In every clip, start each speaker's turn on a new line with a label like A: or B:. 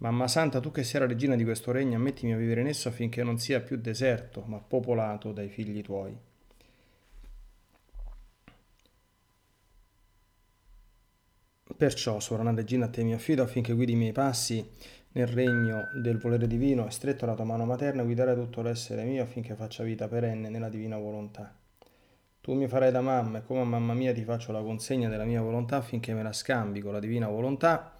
A: Mamma Santa, tu che sei la regina di questo regno, ammettimi a vivere in esso affinché non sia più deserto, ma popolato dai figli tuoi. Perciò, sovrana regina, a te mi affido affinché guidi i miei passi nel regno del volere divino e stretto la tua mano materna guidare tutto l'essere mio affinché faccia vita perenne nella divina volontà. Tu mi farai da mamma e come mamma mia ti faccio la consegna della mia volontà affinché me la scambi con la divina volontà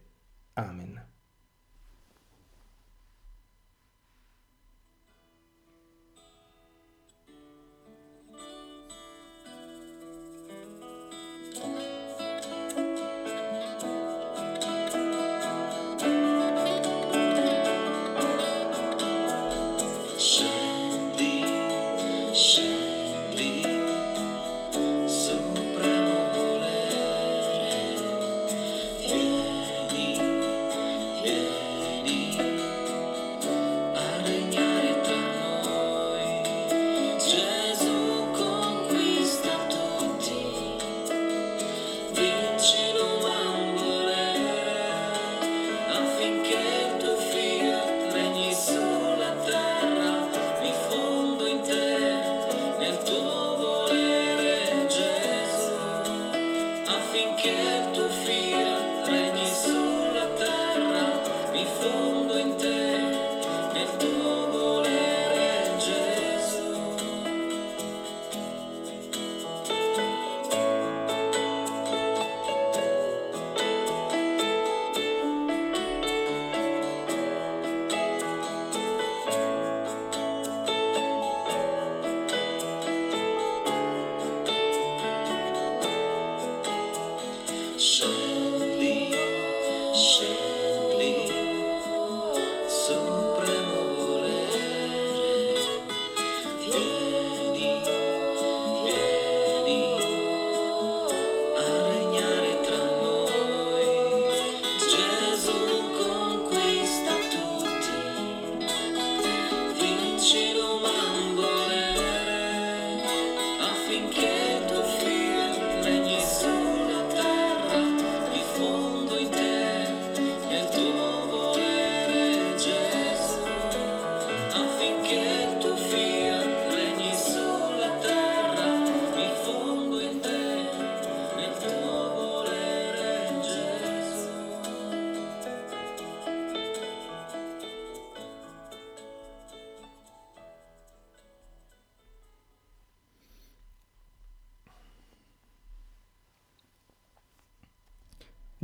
A: Amen.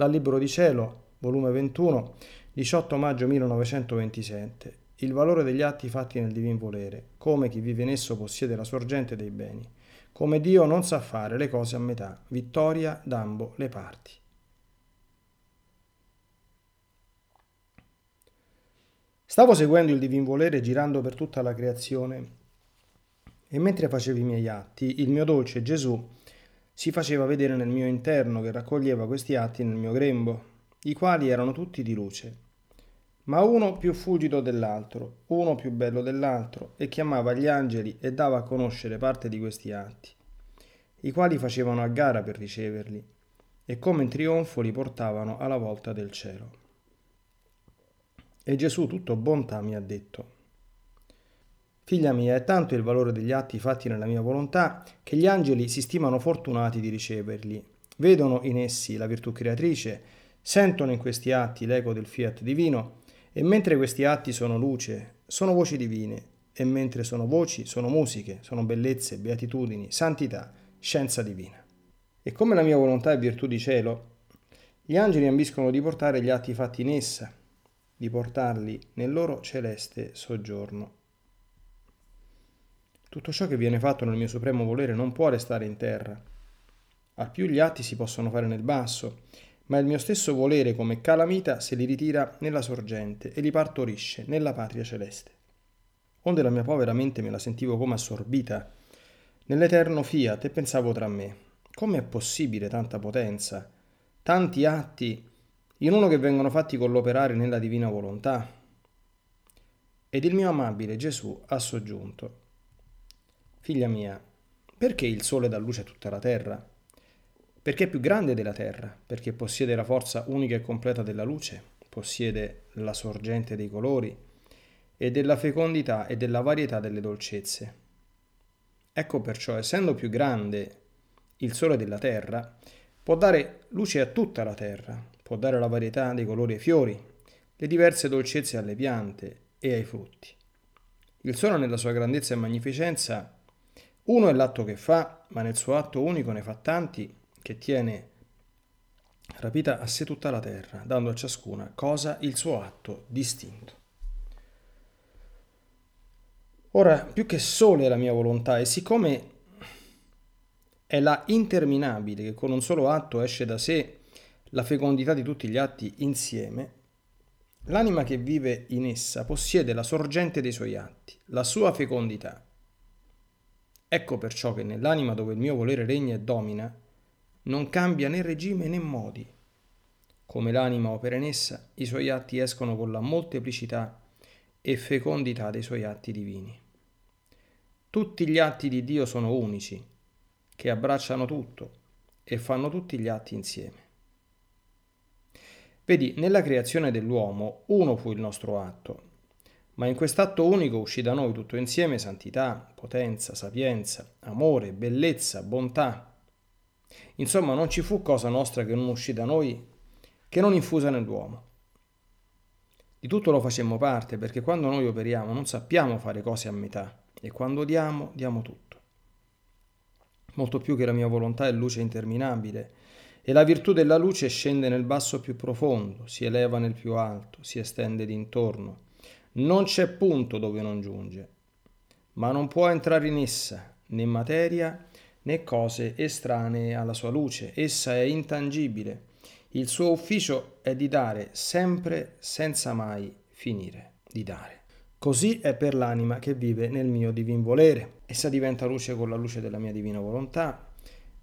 A: Dal Libro di Cielo, volume 21, 18 maggio 1927. Il valore degli atti fatti nel divin volere, come chi vive in esso possiede la sorgente dei beni, come Dio non sa fare le cose a metà, vittoria d'ambo le parti. Stavo seguendo il divin volere girando per tutta la creazione e mentre facevo i miei atti, il mio dolce Gesù si faceva vedere nel mio interno che raccoglieva questi atti nel mio grembo, i quali erano tutti di luce, ma uno più fulgido dell'altro, uno più bello dell'altro, e chiamava gli angeli e dava a conoscere parte di questi atti, i quali facevano a gara per riceverli, e come in trionfo li portavano alla volta del cielo. E Gesù, tutto bontà, mi ha detto, Figlia mia, è tanto il valore degli atti fatti nella mia volontà che gli angeli si stimano fortunati di riceverli. Vedono in essi la virtù creatrice, sentono in questi atti l'eco del fiat divino E mentre questi atti sono luce, sono voci divine, e mentre sono voci, sono musiche, sono bellezze, beatitudini, santità, scienza divina. E come la mia volontà è virtù di cielo, gli angeli ambiscono di portare gli atti fatti in essa, di portarli nel loro celeste soggiorno. Tutto ciò che viene fatto nel mio supremo volere non può restare in terra. Al più gli atti si possono fare nel basso, ma il mio stesso volere come calamita se li ritira nella sorgente e li partorisce nella patria celeste. Onde la mia povera mente me la sentivo come assorbita nell'eterno fiat e pensavo tra me, come è possibile tanta potenza, tanti atti in uno che vengono fatti con l'operare nella divina volontà? Ed il mio amabile Gesù ha soggiunto, Figlia mia, perché il sole dà luce a tutta la terra? Perché è più grande della terra, perché possiede la forza unica e completa della luce, possiede la sorgente dei colori e della fecondità e della varietà delle dolcezze. Ecco perciò, essendo più grande il sole della terra, può dare luce a tutta la terra, può dare la varietà dei colori ai fiori, le diverse dolcezze alle piante e ai frutti. Il sole nella sua grandezza e magnificenza uno è l'atto che fa, ma nel suo atto unico ne fa tanti che tiene rapita a sé tutta la terra, dando a ciascuna cosa il suo atto distinto. Ora, più che sole è la mia volontà, e siccome è la interminabile che con un solo atto esce da sé la fecondità di tutti gli atti insieme, l'anima che vive in essa possiede la sorgente dei suoi atti, la sua fecondità, Ecco perciò che nell'anima dove il mio volere regna e domina, non cambia né regime né modi. Come l'anima opera in essa, i suoi atti escono con la molteplicità e fecondità dei suoi atti divini. Tutti gli atti di Dio sono unici, che abbracciano tutto e fanno tutti gli atti insieme. Vedi, nella creazione dell'uomo uno fu il nostro atto, ma in quest'atto unico uscì da noi tutto insieme santità, potenza, sapienza, amore, bellezza, bontà. Insomma, non ci fu cosa nostra che non uscì da noi, che non infusa nell'uomo. Di tutto lo facemmo parte, perché quando noi operiamo non sappiamo fare cose a metà, e quando diamo, diamo tutto. Molto più che la mia volontà è luce interminabile, e la virtù della luce scende nel basso più profondo, si eleva nel più alto, si estende d'intorno non c'è punto dove non giunge, ma non può entrare in essa né materia né cose estranee alla sua luce. Essa è intangibile. Il suo ufficio è di dare sempre senza mai finire di dare. Così è per l'anima che vive nel mio divin volere. Essa diventa luce con la luce della mia divina volontà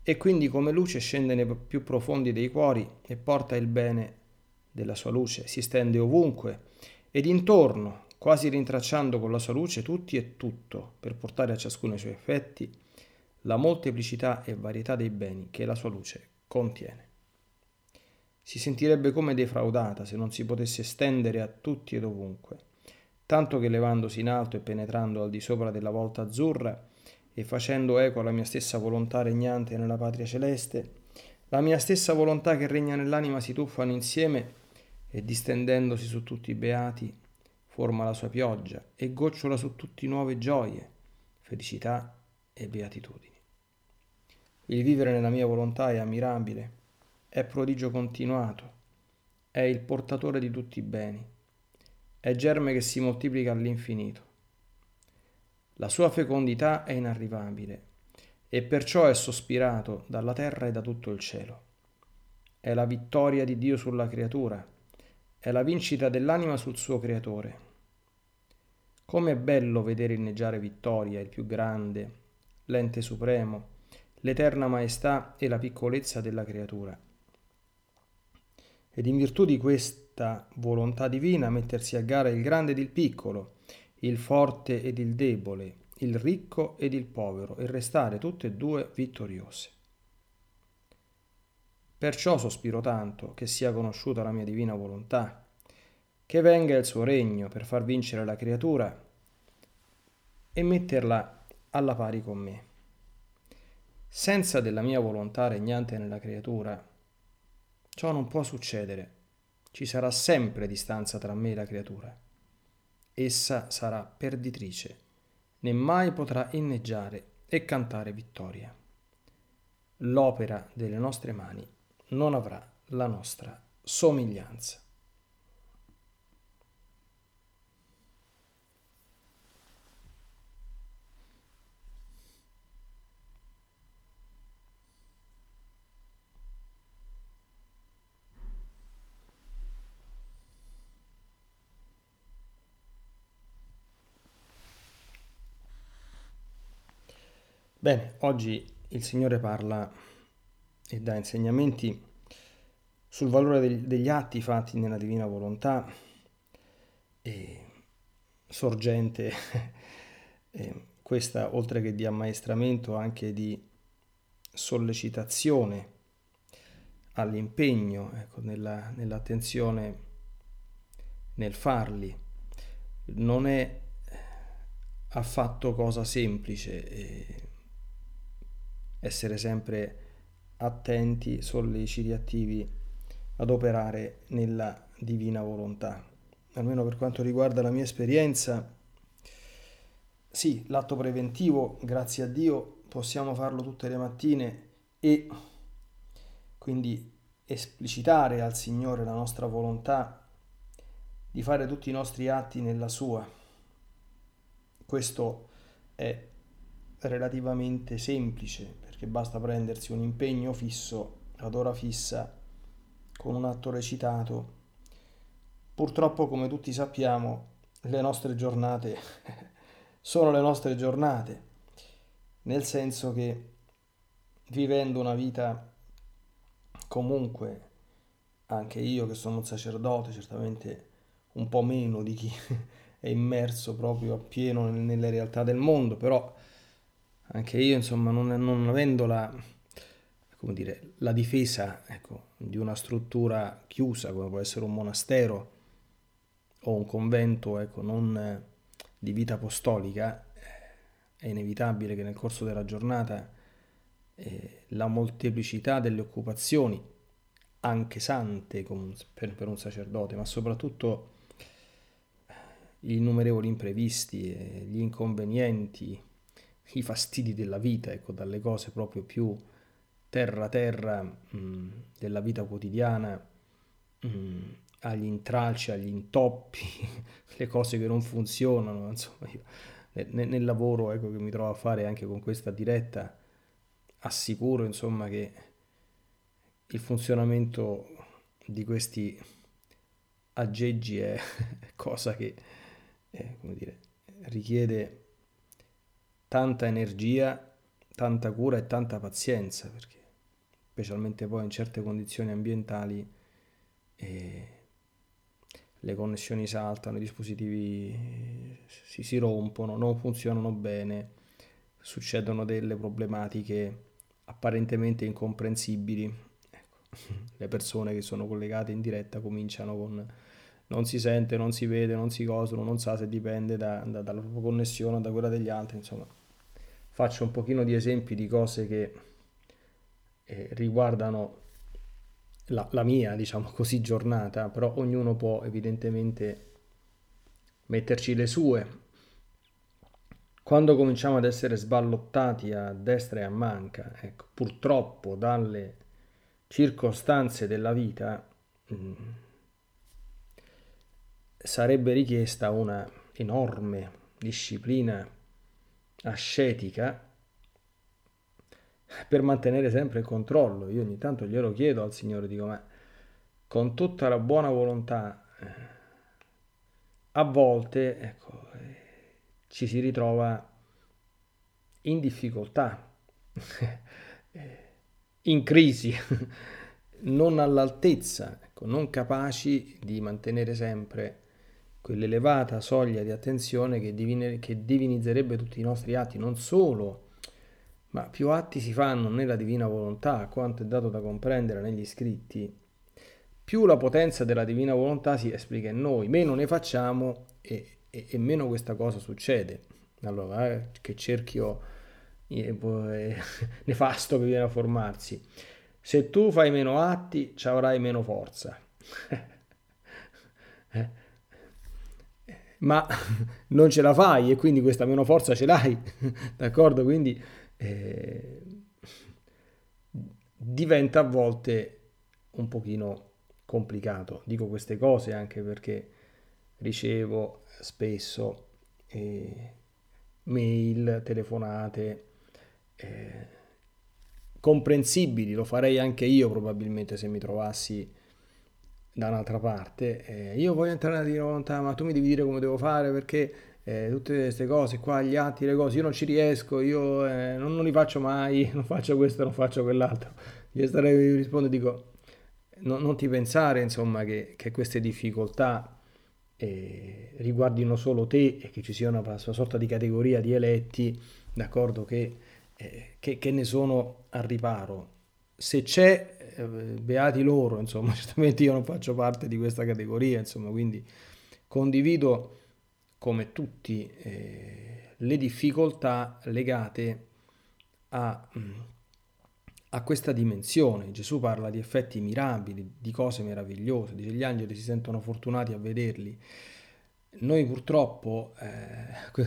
A: e quindi come luce scende nei più profondi dei cuori e porta il bene della sua luce, si stende ovunque ed intorno quasi rintracciando con la sua luce tutti e tutto per portare a ciascuno i suoi effetti la molteplicità e varietà dei beni che la sua luce contiene. Si sentirebbe come defraudata se non si potesse stendere a tutti ed ovunque, tanto che levandosi in alto e penetrando al di sopra della volta azzurra e facendo eco alla mia stessa volontà regnante nella patria celeste, la mia stessa volontà che regna nell'anima si tuffano insieme e distendendosi su tutti i beati forma la sua pioggia e gocciola su tutti nuove gioie, felicità e beatitudini. Il vivere nella mia volontà è ammirabile, è prodigio continuato, è il portatore di tutti i beni, è germe che si moltiplica all'infinito. La sua fecondità è inarrivabile e perciò è sospirato dalla terra e da tutto il cielo. È la vittoria di Dio sulla creatura è la vincita dell'anima sul suo creatore. Come è bello vedere inneggiare vittoria, il più grande, l'ente supremo, l'eterna maestà e la piccolezza della creatura. Ed in virtù di questa volontà divina mettersi a gara il grande ed il piccolo, il forte ed il debole, il ricco ed il povero, e restare tutte e due vittoriose. Perciò sospiro tanto che sia conosciuta la mia divina volontà, che venga il suo regno per far vincere la creatura e metterla alla pari con me. Senza della mia volontà regnante nella creatura, ciò non può succedere, ci sarà sempre distanza tra me e la creatura. Essa sarà perditrice, né mai potrà inneggiare e cantare vittoria. L'opera delle nostre mani non avrà la nostra somiglianza. Bene, oggi il Signore parla e dà insegnamenti sul valore degli atti fatti nella divina volontà, e sorgente e questa oltre che di ammaestramento anche di sollecitazione all'impegno ecco, nella, nell'attenzione nel farli. Non è affatto cosa semplice essere sempre attenti, solleciti, attivi ad operare nella divina volontà. Almeno per quanto riguarda la mia esperienza, sì, l'atto preventivo, grazie a Dio, possiamo farlo tutte le mattine e quindi esplicitare al Signore la nostra volontà di fare tutti i nostri atti nella sua. Questo è relativamente semplice perché basta prendersi un impegno fisso ad ora fissa con un atto recitato. Purtroppo, come tutti sappiamo, le nostre giornate sono le nostre giornate, nel senso che vivendo una vita comunque, anche io che sono un sacerdote, certamente un po' meno di chi è immerso proprio appieno nelle realtà del mondo, però anche io, insomma, non, non avendo la, dire, la difesa ecco, di una struttura chiusa come può essere un monastero o un convento ecco, non di vita apostolica, è inevitabile che nel corso della giornata eh, la molteplicità delle occupazioni, anche sante per, per un sacerdote, ma soprattutto gli innumerevoli imprevisti, eh, gli inconvenienti, i fastidi della vita, ecco, dalle cose proprio più terra-terra mh, della vita quotidiana, mh, agli intralci, agli intoppi, le cose che non funzionano, insomma, io nel, nel lavoro ecco, che mi trovo a fare anche con questa diretta, assicuro insomma che il funzionamento di questi aggeggi è cosa che eh, dire, richiede tanta energia, tanta cura e tanta pazienza, perché specialmente poi in certe condizioni ambientali eh, le connessioni saltano, i dispositivi si, si rompono, non funzionano bene, succedono delle problematiche apparentemente incomprensibili. Ecco, le persone che sono collegate in diretta cominciano con non si sente, non si vede, non si cosano, non sa se dipende da, da, dalla propria connessione o da quella degli altri, insomma faccio un pochino di esempi di cose che eh, riguardano la, la, mia, diciamo così, giornata, però ognuno può evidentemente metterci le sue. Quando cominciamo ad essere sballottati a destra e a manca, ecco, purtroppo dalle circostanze della vita, mh, mm, sarebbe richiesta una enorme disciplina ascetica per mantenere sempre il controllo. Io ogni tanto glielo chiedo al Signore, dico, ma con tutta la buona volontà, eh, a volte ecco, eh, ci si ritrova in difficoltà, eh, in crisi, non all'altezza, ecco, non capaci di mantenere sempre quell'elevata soglia di attenzione che, divine, che divinizzerebbe tutti i nostri atti, non solo, ma più atti si fanno nella divina volontà, quanto è dato da comprendere negli scritti, più la potenza della divina volontà si esplica in noi, meno ne facciamo e, e, e meno questa cosa succede. Allora, eh, che cerchio eh, eh nefasto che viene a formarsi. Se tu fai meno atti, ci avrai meno forza. Eh? Ma non ce la fai e quindi questa meno forza ce l'hai, d'accordo? Quindi eh, diventa a volte un pochino complicato. Dico queste cose anche perché ricevo spesso eh, mail, telefonate eh, comprensibili, lo farei anche io probabilmente se mi trovassi da un'altra parte. Eh, io voglio entrare nella divina volontà, ma tu mi devi dire come devo fare perché eh, tutte queste cose qua, gli atti, le cose, io non ci riesco, io eh, non, non, li faccio mai, non faccio questo, non faccio quell'altro. Io starei, rispondo e dico, no, non ti pensare insomma che, che queste difficoltà eh, riguardino solo te e che ci sia una, una sorta di categoria di eletti, d'accordo, che, eh, che, che ne sono al riparo. Se c'è, beati loro, insomma, certamente io non faccio parte di questa categoria, insomma, quindi condivido come tutti eh, le difficoltà legate a mm, a questa dimensione. Gesù parla di effetti mirabili, di cose meravigliose, dice gli angeli si sentono fortunati a vederli. Noi purtroppo, eh,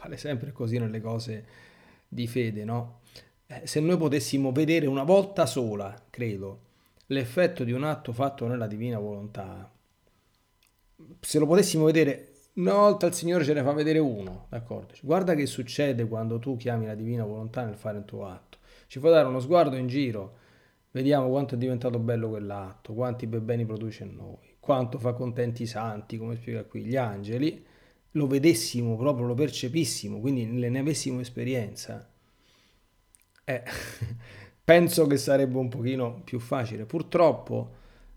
A: vale sempre così nelle cose di fede, no? Eh, se noi potessimo vedere una volta sola, credo, l'effetto di un atto fatto nella divina volontà, se lo potessimo vedere una volta il Signore ce ne fa vedere uno, d'accordo? Guarda che succede quando tu chiami la divina volontà nel fare il tuo atto ci fa dare uno sguardo in giro, vediamo quanto è diventato bello quell'atto, quanti beni produce in noi, quanto fa contenti i santi, come spiega qui, gli angeli, lo vedessimo proprio, lo percepissimo, quindi ne avessimo esperienza, eh, penso che sarebbe un pochino più facile. Purtroppo,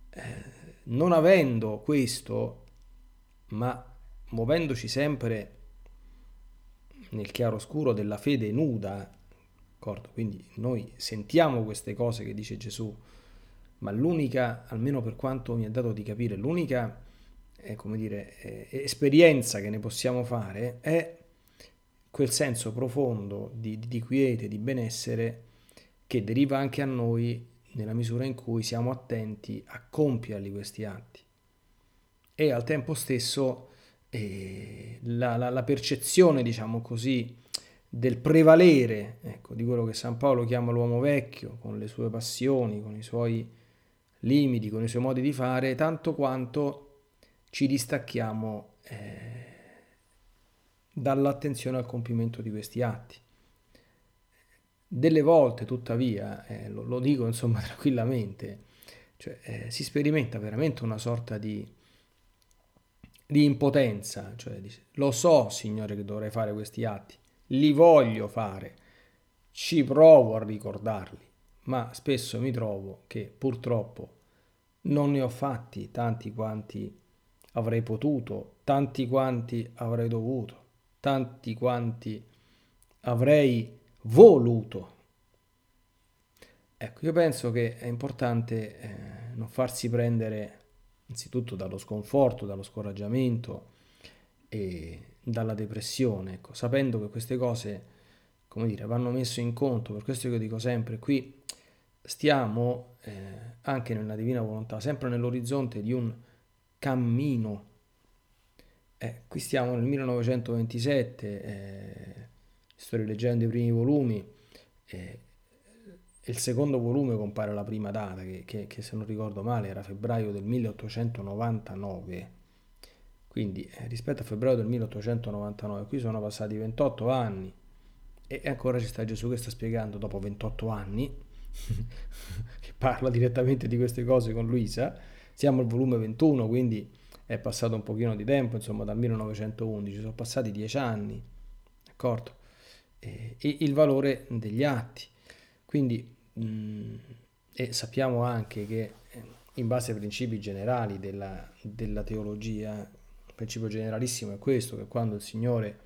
A: eh, non avendo questo, ma muovendoci sempre nel chiaroscuro della fede nuda, D'accordo? Quindi noi sentiamo queste cose che dice Gesù, ma l'unica, almeno per quanto mi è dato di capire, l'unica eh, dire, eh, esperienza che ne possiamo fare è quel senso profondo di, di, quiete, di benessere che deriva anche a noi nella misura in cui siamo attenti a compierli questi atti. E al tempo stesso eh, la, la, la percezione, diciamo così, del prevalere ecco, di quello che San Paolo chiama l'uomo vecchio, con le sue passioni, con i suoi limiti, con i suoi modi di fare, tanto quanto ci distacchiamo eh, dall'attenzione al compimento di questi atti. Delle volte, tuttavia, eh, lo, lo, dico insomma tranquillamente, cioè, eh, si sperimenta veramente una sorta di, di impotenza, cioè dice, lo so, Signore, che dovrei fare questi atti, li voglio fare, ci provo a ricordarli, ma spesso mi trovo che purtroppo non ne ho fatti tanti quanti avrei potuto, tanti quanti avrei dovuto, tanti quanti avrei voluto. Ecco, io penso che è importante eh, non farsi prendere innanzitutto dallo sconforto, dallo scoraggiamento e dalla depressione, ecco, sapendo che queste cose, come dire, vanno messe in conto, per questo io dico sempre, qui stiamo eh, anche nella divina volontà, sempre nell'orizzonte di un cammino. Eh, qui stiamo nel 1927, eh, sto rileggendo i primi volumi, eh, il secondo volume compare la prima data, che, che, che se non ricordo male era febbraio del 1899 quindi eh, rispetto a febbraio del 1899, qui sono passati 28 anni e ancora ci sta Gesù che sta spiegando dopo 28 anni, che parla direttamente di queste cose con Luisa. Siamo al volume 21, quindi è passato un pochino di tempo, insomma dal 1911, sono passati 10 anni, d'accordo? E, il valore degli atti. Quindi, mh, mm, e sappiamo anche che eh, in base ai principi generali della, della teologia, principio generalissimo è questo, che quando il Signore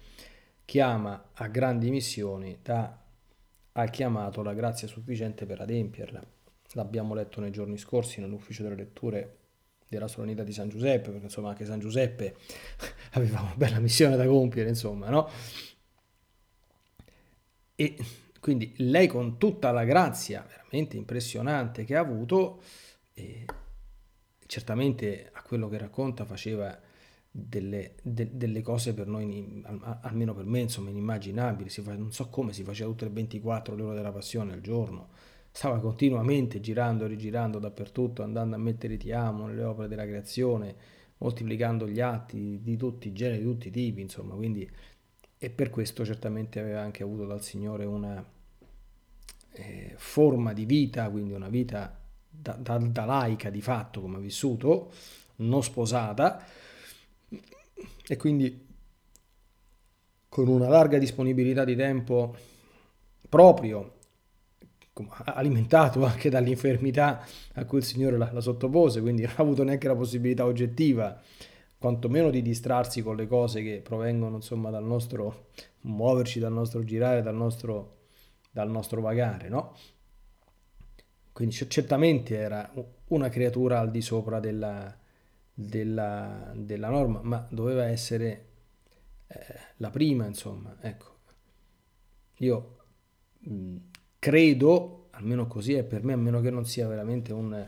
A: chiama a grandi missioni, dà al chiamato la grazia sufficiente per adempierla. L'abbiamo letto nei giorni scorsi nell'ufficio delle letture della solennità di San Giuseppe, perché insomma anche San Giuseppe aveva una bella missione da compiere, insomma, no? E quindi lei con tutta la grazia veramente impressionante che ha avuto, eh, certamente a quello che racconta faceva delle, de, delle cose per noi, almeno per me, insomma, inimmaginabili. Fa, non so come si faceva tutte le 24 ore della passione al giorno. Stava continuamente girando e rigirando dappertutto, andando a mettere ti amo nelle opere della creazione, moltiplicando gli atti di tutti i generi, di tutti i tipi, insomma, quindi e per questo certamente aveva anche avuto dal Signore una eh, forma di vita, quindi una vita da, da, da laica di fatto come ha vissuto, non sposata, e quindi con una larga disponibilità di tempo proprio, alimentato anche dall'infermità a cui il Signore la, la sottopose, quindi non ha avuto neanche la possibilità oggettiva, quantomeno di distrarsi con le cose che provengono insomma dal nostro muoverci, dal nostro girare, dal nostro, dal nostro vagare, no? Quindi certamente era una creatura al di sopra della, della, della norma, ma doveva essere eh, la prima, insomma, ecco. Io credo, almeno così è per me, a meno che non sia veramente un...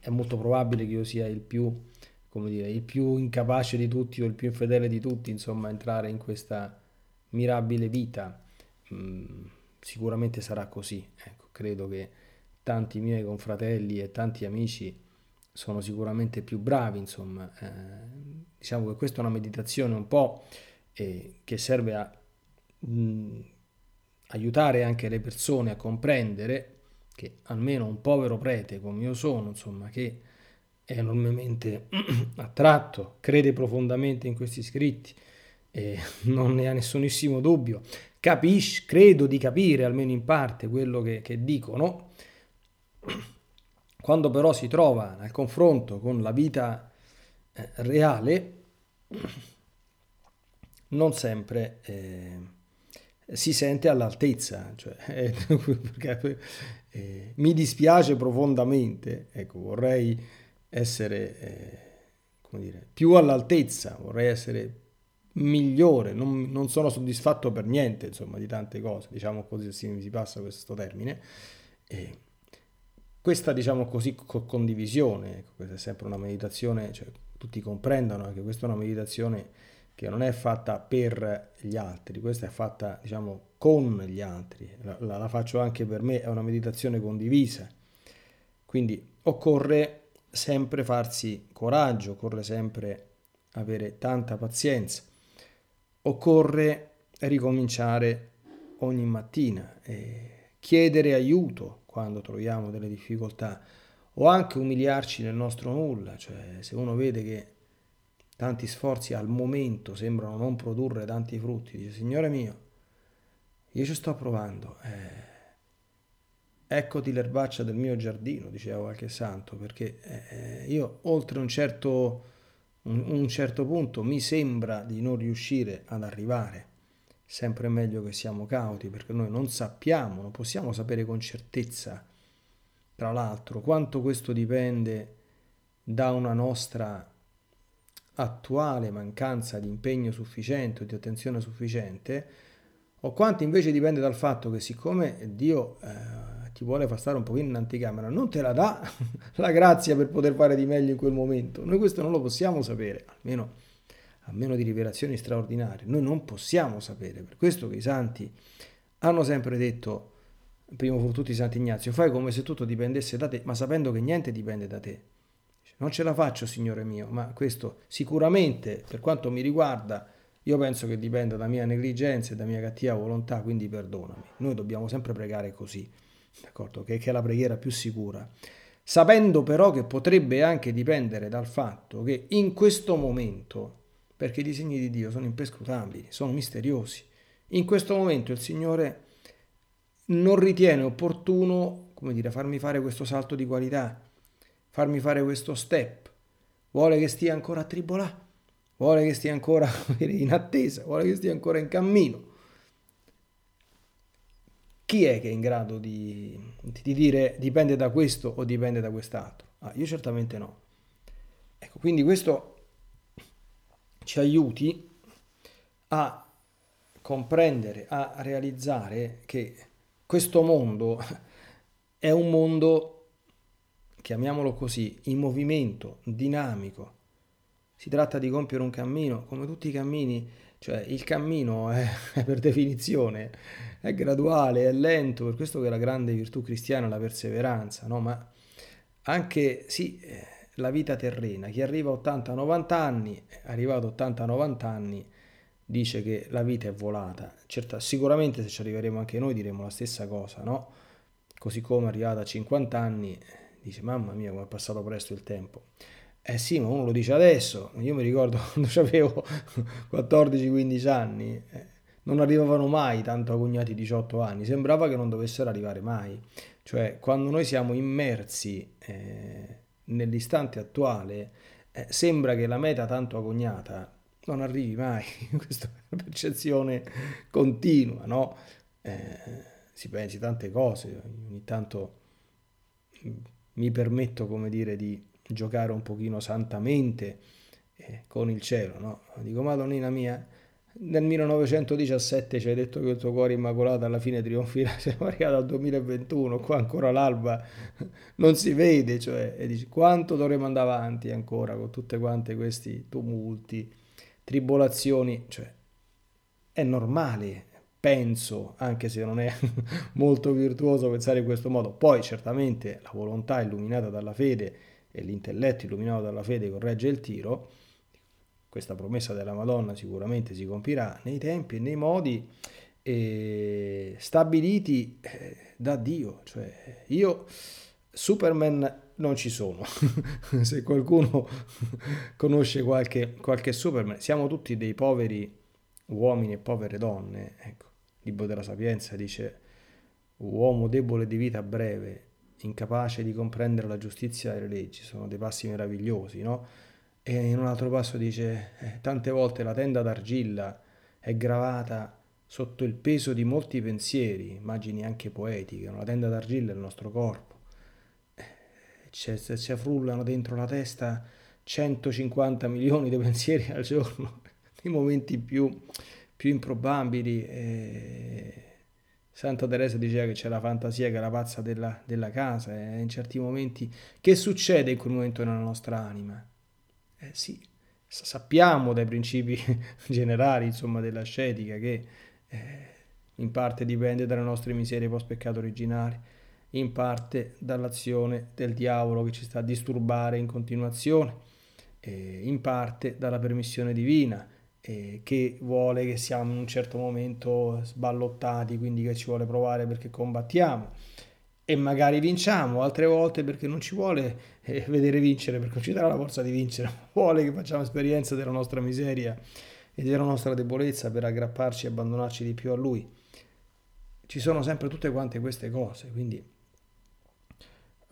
A: è molto probabile che io sia il più, come dire, il più incapace di tutti o il più infedele di tutti, insomma, entrare in questa mirabile vita. Mh, sicuramente sarà così, ecco, credo che tanti miei confratelli e tanti amici sono sicuramente più bravi, insomma. Eh, diciamo che questa è una meditazione un po' eh, che serve a mh, aiutare anche le persone a comprendere che almeno un povero prete come io sono, insomma, che è enormemente attratto, crede profondamente in questi scritti e non ne ha nessunissimo dubbio, capisce, credo di capire almeno in parte quello che, che dicono. Quando però si trova nel confronto con la vita eh, reale, non sempre eh, si sente all'altezza. Cioè, eh, eh, mi dispiace profondamente, ecco, vorrei essere eh, come dire, più all'altezza, vorrei essere migliore, non, non, sono soddisfatto per niente, insomma, di tante cose, diciamo così, si, si passa questo termine. E, questa, diciamo così, condivisione, ecco, questa è sempre una meditazione, cioè, tutti comprendono che questa è una meditazione che non è fatta per gli altri, questa è fatta, diciamo, con gli altri. La, la, la faccio anche per me, è una meditazione condivisa. Quindi occorre sempre farsi coraggio, occorre sempre avere tanta pazienza, occorre ricominciare ogni mattina e chiedere aiuto quando troviamo delle difficoltà o anche umiliarci nel nostro nulla, cioè se uno vede che tanti sforzi al momento sembrano non produrre tanti frutti, dice Signore mio, io ci sto provando, eh, eccoti l'erbaccia del mio giardino, diceva qualche santo, perché eh, io oltre un certo, un, un certo punto mi sembra di non riuscire ad arrivare. Sempre meglio che siamo cauti perché noi non sappiamo, non possiamo sapere con certezza, tra l'altro, quanto questo dipende da una nostra attuale mancanza di impegno sufficiente o di attenzione sufficiente, o quanto invece dipende dal fatto che siccome Dio eh, ti vuole far stare un pochino in anticamera, non te la dà la grazia per poter fare di meglio in quel momento. Noi questo non lo possiamo sapere, almeno a meno di rivelazioni straordinarie, noi non possiamo sapere. Per questo che i santi hanno sempre detto, primo fra tutti Santi Ignazio, fai come se tutto dipendesse da te, ma sapendo che niente dipende da te. Non ce la faccio, Signore mio, ma questo sicuramente, per quanto mi riguarda, io penso che dipenda da mia negligenza e da mia cattiva volontà, quindi perdonami. Noi dobbiamo sempre pregare così, d'accordo? Che, che è la preghiera più sicura. Sapendo però che potrebbe anche dipendere dal fatto che in questo momento perché i disegni di Dio sono imperscrutabili, sono misteriosi. In questo momento il Signore non ritiene opportuno, come dire, farmi fare questo salto di qualità, farmi fare questo step. Vuole che stia ancora a tribolare, vuole che stia ancora in attesa, vuole che stia ancora in cammino. Chi è che è in grado di, di dire dipende da questo o dipende da quest'altro? Ah, io certamente no. Ecco, quindi questo ci aiuti a comprendere, a realizzare che questo mondo è un mondo, chiamiamolo così, in movimento, dinamico, si tratta di compiere un cammino, come tutti i cammini, cioè il cammino è, è per definizione, è graduale, è lento, per questo che la grande virtù cristiana è la perseveranza, no? Ma anche, sì, eh, la vita terrena, chi arriva a 80-90 anni, arrivato a 80-90 anni, dice che la vita è volata. Certo, sicuramente se ci arriveremo anche noi diremo la stessa cosa, no? Così come arrivato a 50 anni dice mamma mia come è passato presto il tempo. Eh sì, ma uno lo dice adesso, io mi ricordo quando avevo 14-15 anni, eh, non arrivavano mai tanto a cognati 18 anni, sembrava che non dovessero arrivare mai. Cioè, quando noi siamo immersi eh, nell'istante attuale, eh, sembra che la meta tanto agognata non arrivi mai. Questa è una percezione continua, no? Eh, si pensi tante cose, ogni tanto mm, mi permetto, come dire, di giocare un pochino santamente eh, con il cielo, no? Dico, Madonnina mia, nel 1917 ci hai detto che il tuo cuore immacolato alla fine trionfirà, siamo arrivati al 2021, qua ancora l'alba non si vede, cioè, e dici, quanto dovremo andare avanti ancora con tutti quanti questi tumulti, tribolazioni, cioè è normale, penso, anche se non è molto virtuoso pensare in questo modo. Poi certamente la volontà illuminata dalla fede e l'intelletto illuminato dalla fede corregge il tiro. Questa promessa della Madonna sicuramente si compirà nei tempi e nei modi eh, stabiliti eh, da Dio. Cioè, io, Superman non ci sono. Se qualcuno conosce qualche, qualche Superman, siamo tutti dei poveri uomini e povere donne. Ecco, libro della Sapienza dice uomo debole di vita breve, incapace di comprendere la giustizia e le leggi, sono dei passi meravigliosi, no? E in un altro passo dice eh, tante volte la tenda d'argilla è gravata sotto il peso di molti pensieri, immagini anche poetiche, una tenda d'argilla è il nostro corpo ci frullano dentro la testa 150 milioni di pensieri al giorno, nei momenti più, più improbabili. E... Santa Teresa diceva che c'è la fantasia che è la pazza della, della casa, e in certi momenti che succede in quel momento nella nostra anima? Eh sì, sappiamo dai principi generali, insomma, dell'ascetica che eh, in parte dipende dalle nostre miserie post peccato originali in parte dall'azione del diavolo che ci sta a disturbare in continuazione, eh, in parte dalla permissione divina eh, che vuole che siamo in un certo momento sballottati, quindi che ci vuole provare perché combattiamo. E magari vinciamo, altre volte perché non ci vuole eh, vedere vincere, perché non ci darà la forza di vincere, vuole che facciamo esperienza della nostra miseria e della nostra debolezza per aggrapparci e abbandonarci di più a Lui. Ci sono sempre tutte quante queste cose, quindi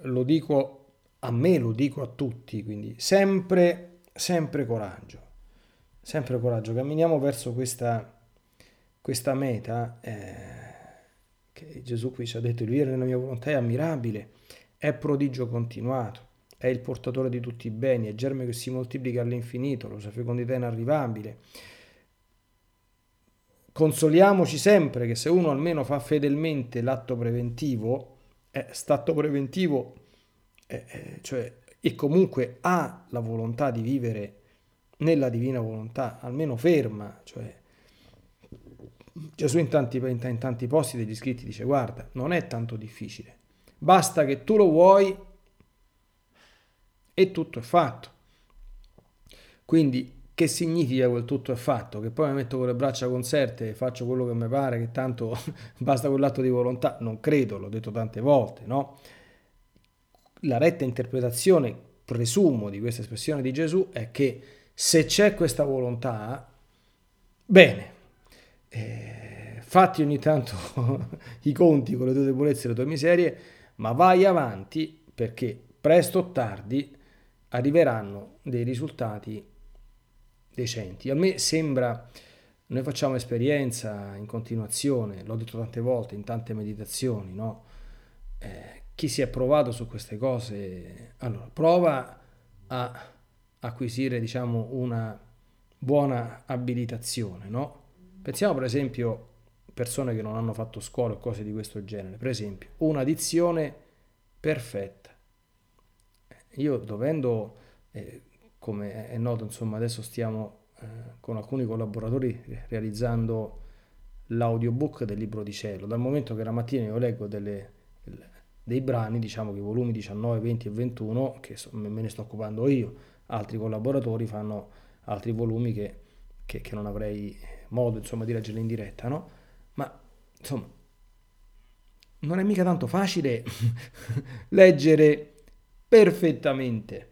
A: lo dico a me, lo dico a tutti, quindi sempre, sempre coraggio, sempre coraggio, camminiamo verso questa, questa meta eh, che Gesù qui ci ha detto, il vivere nella mia volontà è ammirabile, è prodigio continuato, è il portatore di tutti i beni, è germe che si moltiplica all'infinito, la sua fecondità è inarrivabile. Consoliamoci sempre che se uno almeno fa fedelmente l'atto preventivo, è stato preventivo, eh, eh, cioè, e comunque ha la volontà di vivere nella divina volontà, almeno ferma, cioè Gesù in tanti, in tanti posti degli scritti dice guarda, non è tanto difficile, basta che tu lo vuoi e tutto è fatto. Quindi che significa quel tutto è fatto? Che poi mi metto con le braccia conserte e faccio quello che mi pare, che tanto basta quell'atto di volontà? Non credo, l'ho detto tante volte, no? La retta interpretazione, presumo, di questa espressione di Gesù è che se c'è questa volontà, bene, eh, fatti ogni tanto i conti con le tue debolezze e le tue miserie, ma vai avanti perché presto o tardi arriveranno dei risultati decenti. A me sembra, noi facciamo esperienza in continuazione, l'ho detto tante volte, in tante meditazioni, no? Eh, chi si è provato su queste cose, allora, prova a acquisire, diciamo, una buona abilitazione, no? Pensiamo per esempio persone che non hanno fatto scuola o cose di questo genere, per esempio, una dizione perfetta. Io dovendo eh, come è noto, insomma, adesso stiamo eh, con alcuni collaboratori realizzando l'audiobook del libro di cielo. Dal momento che la mattina io leggo delle, dei brani, diciamo che i volumi 19, 20 e 21, che me ne sto occupando io, altri collaboratori fanno altri volumi che, che, che non avrei modo insomma, di leggere in diretta, no? Ma insomma, non è mica tanto facile leggere perfettamente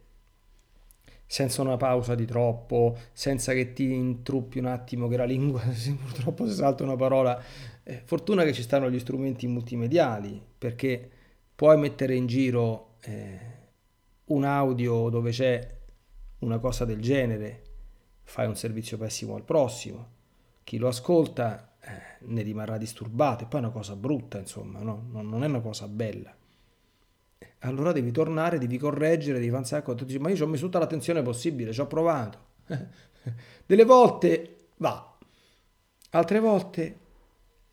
A: senza una pausa di troppo, senza che ti intruppi un attimo che la lingua, purtroppo si salta una parola. Eh, fortuna che ci stanno gli strumenti multimediali, perché puoi mettere in giro eh, un audio dove c'è una cosa del genere, fai un servizio pessimo al prossimo. Chi lo ascolta eh, ne rimarrà disturbato, e poi è una cosa brutta, insomma, no? non è una cosa bella allora devi tornare, devi correggere, devi sacco. Tu dici, ma io ci ho messo tutta l'attenzione possibile, ci ho provato. Delle volte va, altre volte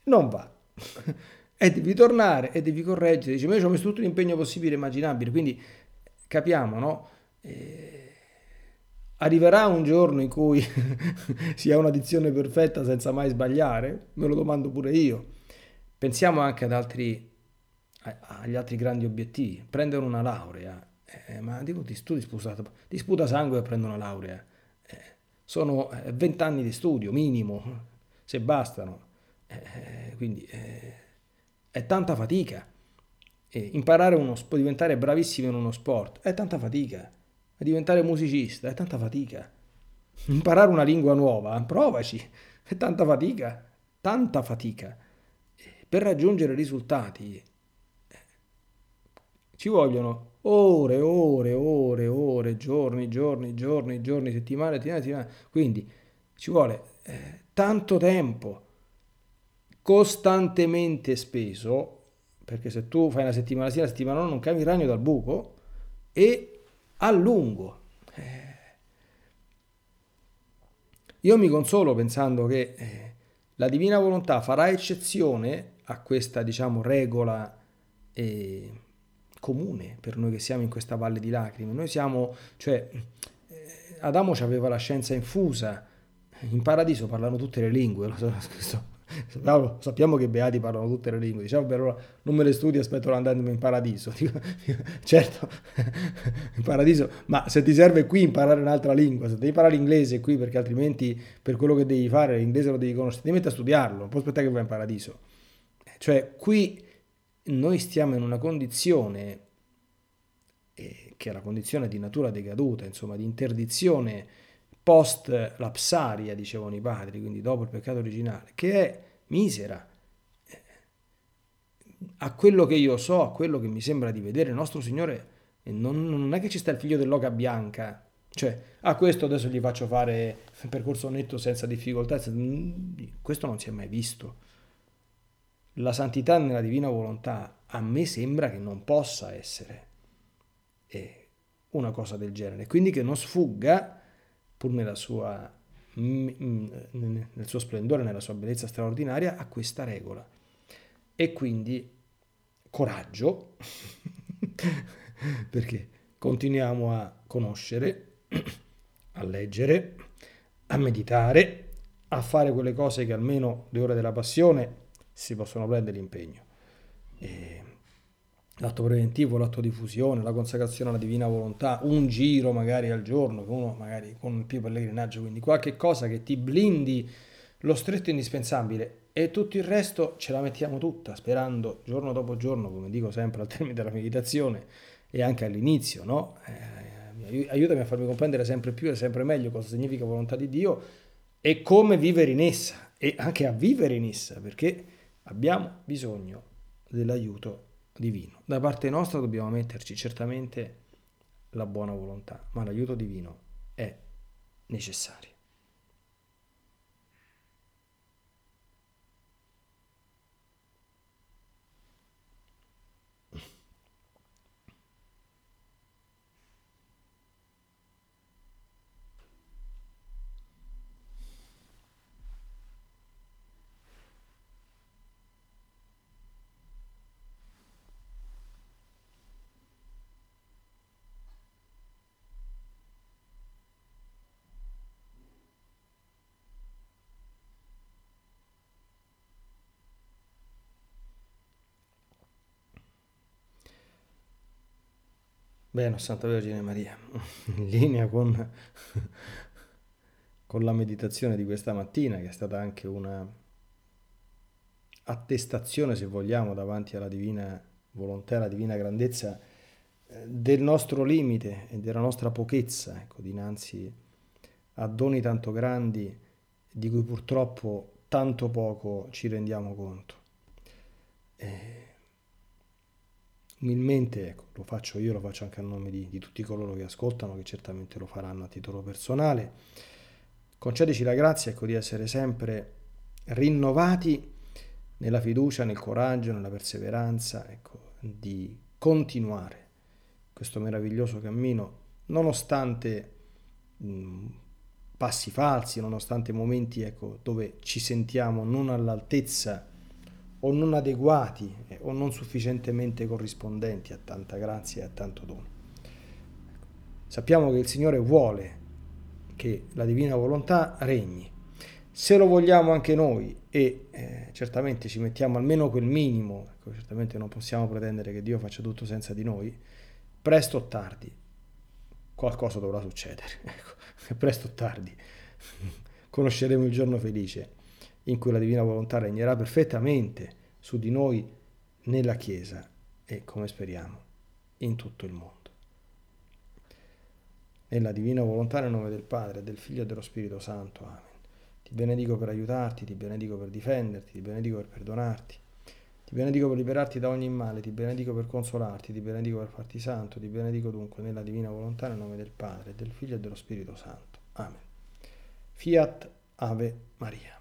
A: non va. e devi tornare e devi correggere. Dici, ma io ci ho messo tutto l'impegno possibile e immaginabile. Quindi capiamo, no? Eh, arriverà un giorno in cui si ha una dizione perfetta senza mai sbagliare? Me lo domando pure io. Pensiamo anche ad altri agli altri grandi obiettivi, prendere una laurea, eh, ma dico ti studi sputato, ti sputa sangue e prendo una laurea, eh, sono eh, vent'anni di studio minimo, se bastano, eh, quindi eh, è tanta fatica. imparare uno diventare bravissimo in uno sport è tanta fatica, diventare musicista è tanta fatica, imparare una lingua nuova, provaci, è tanta fatica, tanta fatica. Per raggiungere risultati ci vogliono ore, ore, ore, ore, giorni, giorni, giorni, giorni, settimane, settimane, settimane. Quindi ci vuole eh, tanto tempo costantemente speso, perché se tu fai una settimana sì, una settimana no, non cavi il ragno dal buco, e a lungo. Eh, io mi consolo pensando che eh, la divina volontà farà eccezione a questa, diciamo, regola eh, comune per noi che siamo in questa valle di lacrime. Noi siamo, cioè, eh, Adamo aveva la scienza infusa, in paradiso parlano tutte le lingue, lo sappiamo che i beati parlano tutte le lingue, diciamo beh allora non me le studio, aspetto andando in paradiso, Dico, certo, in paradiso, ma se ti serve qui imparare un'altra lingua, se devi imparare l'inglese qui perché altrimenti per quello che devi fare l'inglese lo devi conoscere, ti metti a studiarlo, non puoi aspettare che vai in paradiso. Cioè qui noi stiamo in una condizione eh, che è la condizione di natura decaduta, insomma, di interdizione post lapsaria, dicevano i padri, quindi dopo il peccato originale, che è misera. A quello che io so, a quello che mi sembra di vedere, il nostro Signore non, non è che ci sta il figlio dell'oca bianca, cioè, a questo adesso gli faccio fare un percorso netto senza difficoltà, questo non si è mai visto. La santità nella divina volontà a me sembra che non possa essere eh, una cosa del genere, quindi che non sfugga, pur nella sua, mm, mm, nel suo splendore, nella sua bellezza straordinaria, a questa regola. E quindi coraggio, perché continuiamo a conoscere, a leggere, a meditare, a fare quelle cose che almeno le ore della passione si possono prendere l'impegno. E l'atto preventivo, l'atto di fusione, la consacrazione alla divina volontà, un giro magari al giorno, uno magari con più pellegrinaggio, quindi qualche cosa che ti blindi lo stretto indispensabile e tutto il resto ce la mettiamo tutta, sperando giorno dopo giorno, come dico sempre al termine della meditazione e anche all'inizio, no? Eh, aiutami a farmi comprendere sempre più e sempre meglio cosa significa volontà di Dio e come vivere in essa e anche a vivere in essa, perché abbiamo bisogno dell'aiuto divino. Da parte nostra dobbiamo metterci certamente la buona volontà, ma l'aiuto divino è necessario. Bene, Santa Vergine Maria, in linea con, con la meditazione di questa mattina, che è stata anche una attestazione, se vogliamo, davanti alla divina volontà, alla divina grandezza eh, del nostro limite e della nostra pochezza, ecco, dinanzi a doni tanto grandi di cui purtroppo tanto poco ci rendiamo conto. E umilmente, ecco, lo faccio io, lo faccio anche a nome di, di tutti coloro che ascoltano, che certamente lo faranno a titolo personale. Concedici la grazia ecco, di essere sempre rinnovati nella fiducia, nel coraggio, nella perseveranza, ecco, di continuare questo meraviglioso cammino, nonostante mh, passi falsi, nonostante momenti ecco, dove ci sentiamo non all'altezza o non adeguati eh, o non sufficientemente corrispondenti a tanta grazia e a tanto dono. Sappiamo che il Signore vuole che la divina volontà regni. Se lo vogliamo anche noi e eh, certamente ci mettiamo almeno quel minimo, ecco, certamente non possiamo pretendere che Dio faccia tutto senza di noi, presto o tardi qualcosa dovrà succedere. Ecco, presto o tardi conosceremo il giorno felice in cui la divina volontà regnerà perfettamente su di noi nella Chiesa e, come speriamo, in tutto il mondo. Nella divina volontà, nel nome del Padre, del Figlio e dello Spirito Santo. Amen. Ti benedico per aiutarti, ti benedico per difenderti, ti benedico per perdonarti, ti benedico per liberarti da ogni male, ti benedico per consolarti, ti benedico per farti santo, ti benedico dunque nella divina volontà, nel nome del Padre, del Figlio e dello Spirito Santo. Amen. Fiat Ave Maria.